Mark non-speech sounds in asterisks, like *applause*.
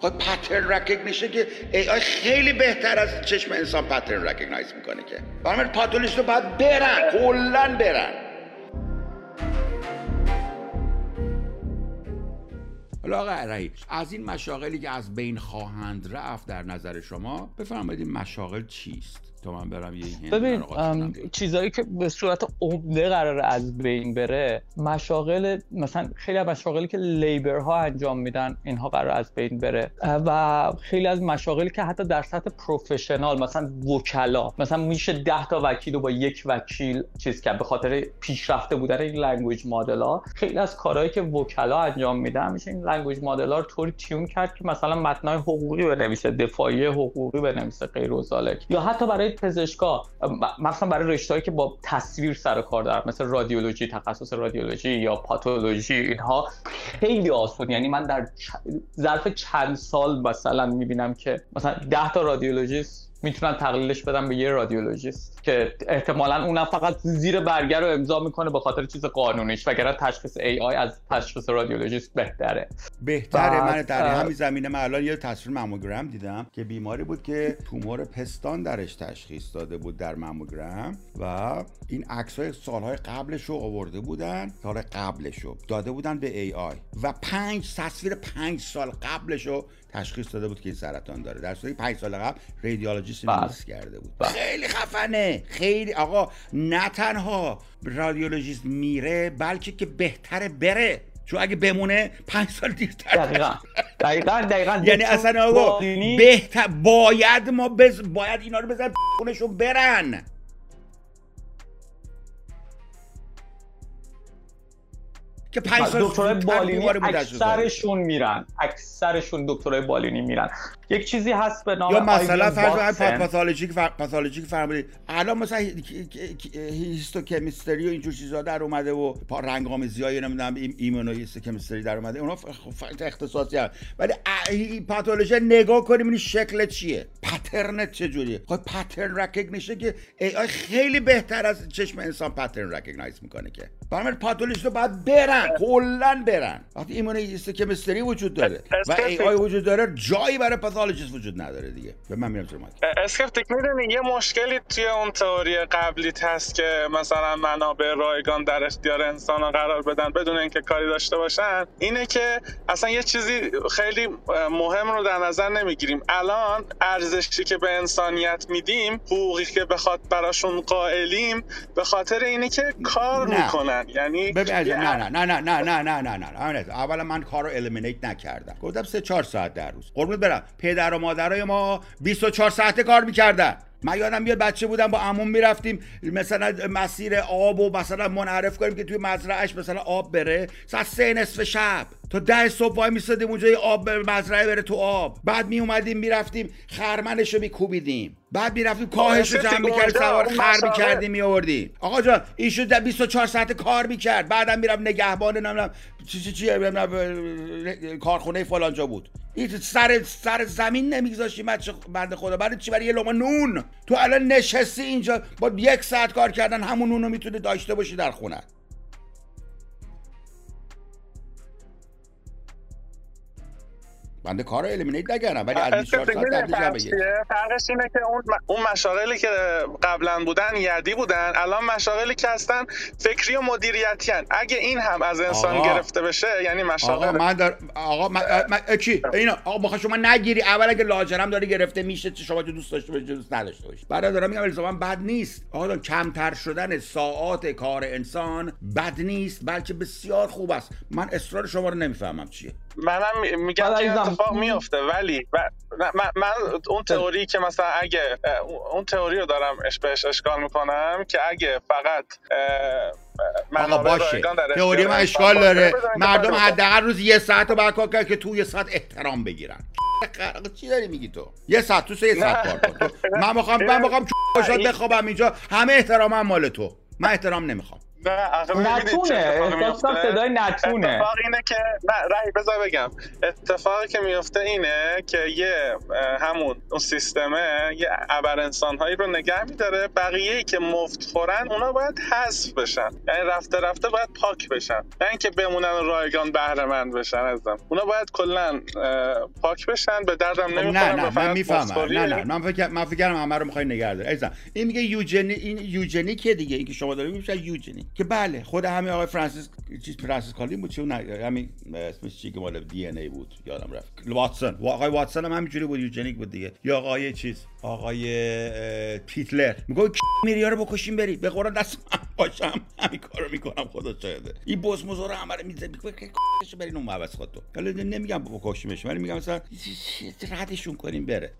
خب pattern recognition که AI خیلی بهتر از چشم انسان pattern recognize می‌کنه که. برای پاتولوژیست رو باید برن کلا برن. حالا آقا از این مشاغلی که از بین خواهند رفت در نظر شما بفرمایید این مشاغل چیست؟ تا من برم یه ببین چیزایی که به صورت عمده قرار از بین بره مشاغل مثلا خیلی از مشاغلی که labor ها انجام میدن اینها قرار از بین بره. و خیلی از مشاغلی که حتی در سطح professional مثلا وکلا مثلا میشه 10 تا وکیل رو با یک وکیل چیز کرد به خاطر پیشرفته بودن این language model ها. خیلی از کارهایی که وکلا انجام میدن میشه این language model ها رو طوری tune کرد که مثلا متنای حقوقی بنویسه دفاعی حقوقی بنویسه غیر یا حتی برای پزشکا مثلا برای رشته‌هایی که با تصویر سر کار دارن مثل رادیولوژی تخصص رادیولوژی یا پاتولوژی اینها خیلی آسون. یعنی من در ظرف چند سال مثلا می‌بینم که مثلا 10 تا رادیولوژیست می‌تونن تقلیلش بدن به یه رادیولوژیست که احتمالا اونم فقط زیر برگه رو امضا می‌کنه به خاطر چیز قانونیش وگرنه تشخیص AI از تشخیص رادیولوژیست بهتره. بهتره. من در همین زمینه من الان یه تصویر ماموگرام دیدم که بیماری بود که تومور پستان درش تشخیص داده بود در ماموگرام و این عکس های سالهای قبلش رو آورده بودن سال قبلش رو داده بودن به ای آی و پنج تصویر پنج سال قبلش رو تشخیص داده بود که این سرطان داره. در صورتی 5 سال قبل رادیولوژیست بله. میس کرده بود. بله. خیلی خفنه. خیلی آقا نه تنها رادیولوژیست میره بلکه که بهتره بره. چون اگه بمونه پنج سال دیرتر دقیقا. دقیقا دقیقا. *laughs* یعنی اصلا آقا بهتر باید ما بز... باید اینا رو بزن خونشون برن. که پنج سال دکترای بالینی اکثرشون میرن. اکثرشون دکترای بالینی میرن. یک چیزی هست به نام یا مثلا فرض پاتولوژیک پاتولوژیک فرمودید الان مثلا histochemistry و اینجور چیزا در اومده و رنگ آمیزی های نمی‌دونم immunohistochemistry در اومده. اونا اختصاصی هست ولی پاتولوژی نگاه کنیم این شکل چیه. pattern چجوریه؟ خب pattern recognition که AI خیلی بهتر از چشم انسان pattern recognize می‌کنه که. برای پاتولوژی رو باید برن کلا برن. وقتی immunohistochemistry وجود داره و AI وجود داره جایی برای پاتولوژیست وجود نداره دیگه. به من میرم اسکپتیک می‌دونی یه مشکلی توی اون تئوری قبلی هست که مثلا منابع رایگان در اختیار انسان قرار بدن بدون اینکه کاری داشته باشن اینه که اصلا یه چیزی خیلی مهم رو در نظر نمی‌گیریم. الان ارزشی که به انسانیت میدیم حقوقی که بخواد براشون قائلیم به خاطر اینه که کار نه. می‌کنن. یعنی نه نه نه نه نه نه نه نه نه اولا من کار رو المینیت نکردم. گفتم سه چهار ساعت در روز. قربونت برم. پدر و مادرای ما 24 ساعته کار می‌کردن. من یادم بیاد بچه بودم با عموم می‌رفتیم مثلا مسیر آب و مثلا منعرف کنیم که توی مزرعهش مثلا آب بره. ساعت سه نصف شب. تا ده صبح وای میستادیم اونجا آب مزرعه بره تو آب. بعد می اومدیم می‌رفتیم خرمنش رو میکوبیدیم. بعد می‌رفتیم کاهش رو جمع می‌کرد سوار خر می‌کردیم میآوردیم آقا جان ایشو در 24 ساعت کار می‌کرد. بعدم می‌رفت نگهبان نمی‌دونم چی چی چی کارخونه فلانجا بود. این سر سر زمین نمیگذاشتی بچه بنده خدا. برای چی برای یه لقمه نون؟ تو الان نشستی اینجا با یک ساعت کار کردن همون نون رو می‌تونی داشته باشی در خونه. بنده کار رو المینیت نکردم ولی از فرقش اینه که اون اون مشاغلی که قبلا بودن یدی بودن الان مشاغلی که هستن فکری و مدیریتی هن. اگه این هم از انسان آقا. گرفته بشه یعنی مشاغل آقا من در آقا من, من... چی؟ اینا آقا بخواه شما نگیری اول اگه لاجرم داره گرفته میشه چه شما دوست داشته باشی دوست نداشته باشی. بعد دارم میگم الزاما بد نیست. آقا کمتر شدن ساعات کار انسان بد نیست بلکه بسیار خوب است. من اصرار شما رو نمی‌فهمم چیه. منم میگم اتفاق میفته ولی من, من اون تئوری که مثلا اگه اون تئوری رو دارم بهش اشکال می‌کنم که اگه فقط آقا باشه. تئوری من اشکال داره. مردم حداقل روز یه ساعت رو کار کرد که تو یه ساعت احترام بگیرن. چی داری میگی تو؟ یه ساعت تو سه ساعت کار کن. من می‌خوام من می‌خوام *laughs* بخوابم اینجا. همه احترامم مال تو. من احترام نمی‌خوام. نتونه صدای نتونه. اتفاق اینه که نه رای بذار بگم. اتفاقی که میفته اینه که یه همون اون سیستمه یه ابر انسان هایی رو نگه میداره. بقیه ای که مفت خورن اونا باید حذف بشن. یعنی رفته رفته باید پاک بشن. نه اینکه بمونن رایگان بهره مند بشن ازم اونا باید کلا پاک بشن. به دردم خب نمی‌خورن نه نه من می‌فهمم. نه نه من فکر من فکر کردم همه رو می‌خوای نگه داری. این میگه یوجنی این یوجنیک دیگه. این که شما دارید میشه یوجنی. که بله خود همین آقای فرانسیس چیز فرانسیس کالین بود چه همین اسمش چی که مال دی ان ای بود یادم رفت. واتسون. آقای واتسون هم همینجوری بود یوجنیک بود دیگه. یا آقای چیز؟ آقای پیتلر. میگه میری رو بکشیم بری. به قرآن دست من باشم. همین کارو می‌کنم خدا شاهده. این بوس رو همه رو میزه میگه برین اون موس خودتو حالا نمیگم بکشیمش ولی میگم مثلا ردشون کنیم بره.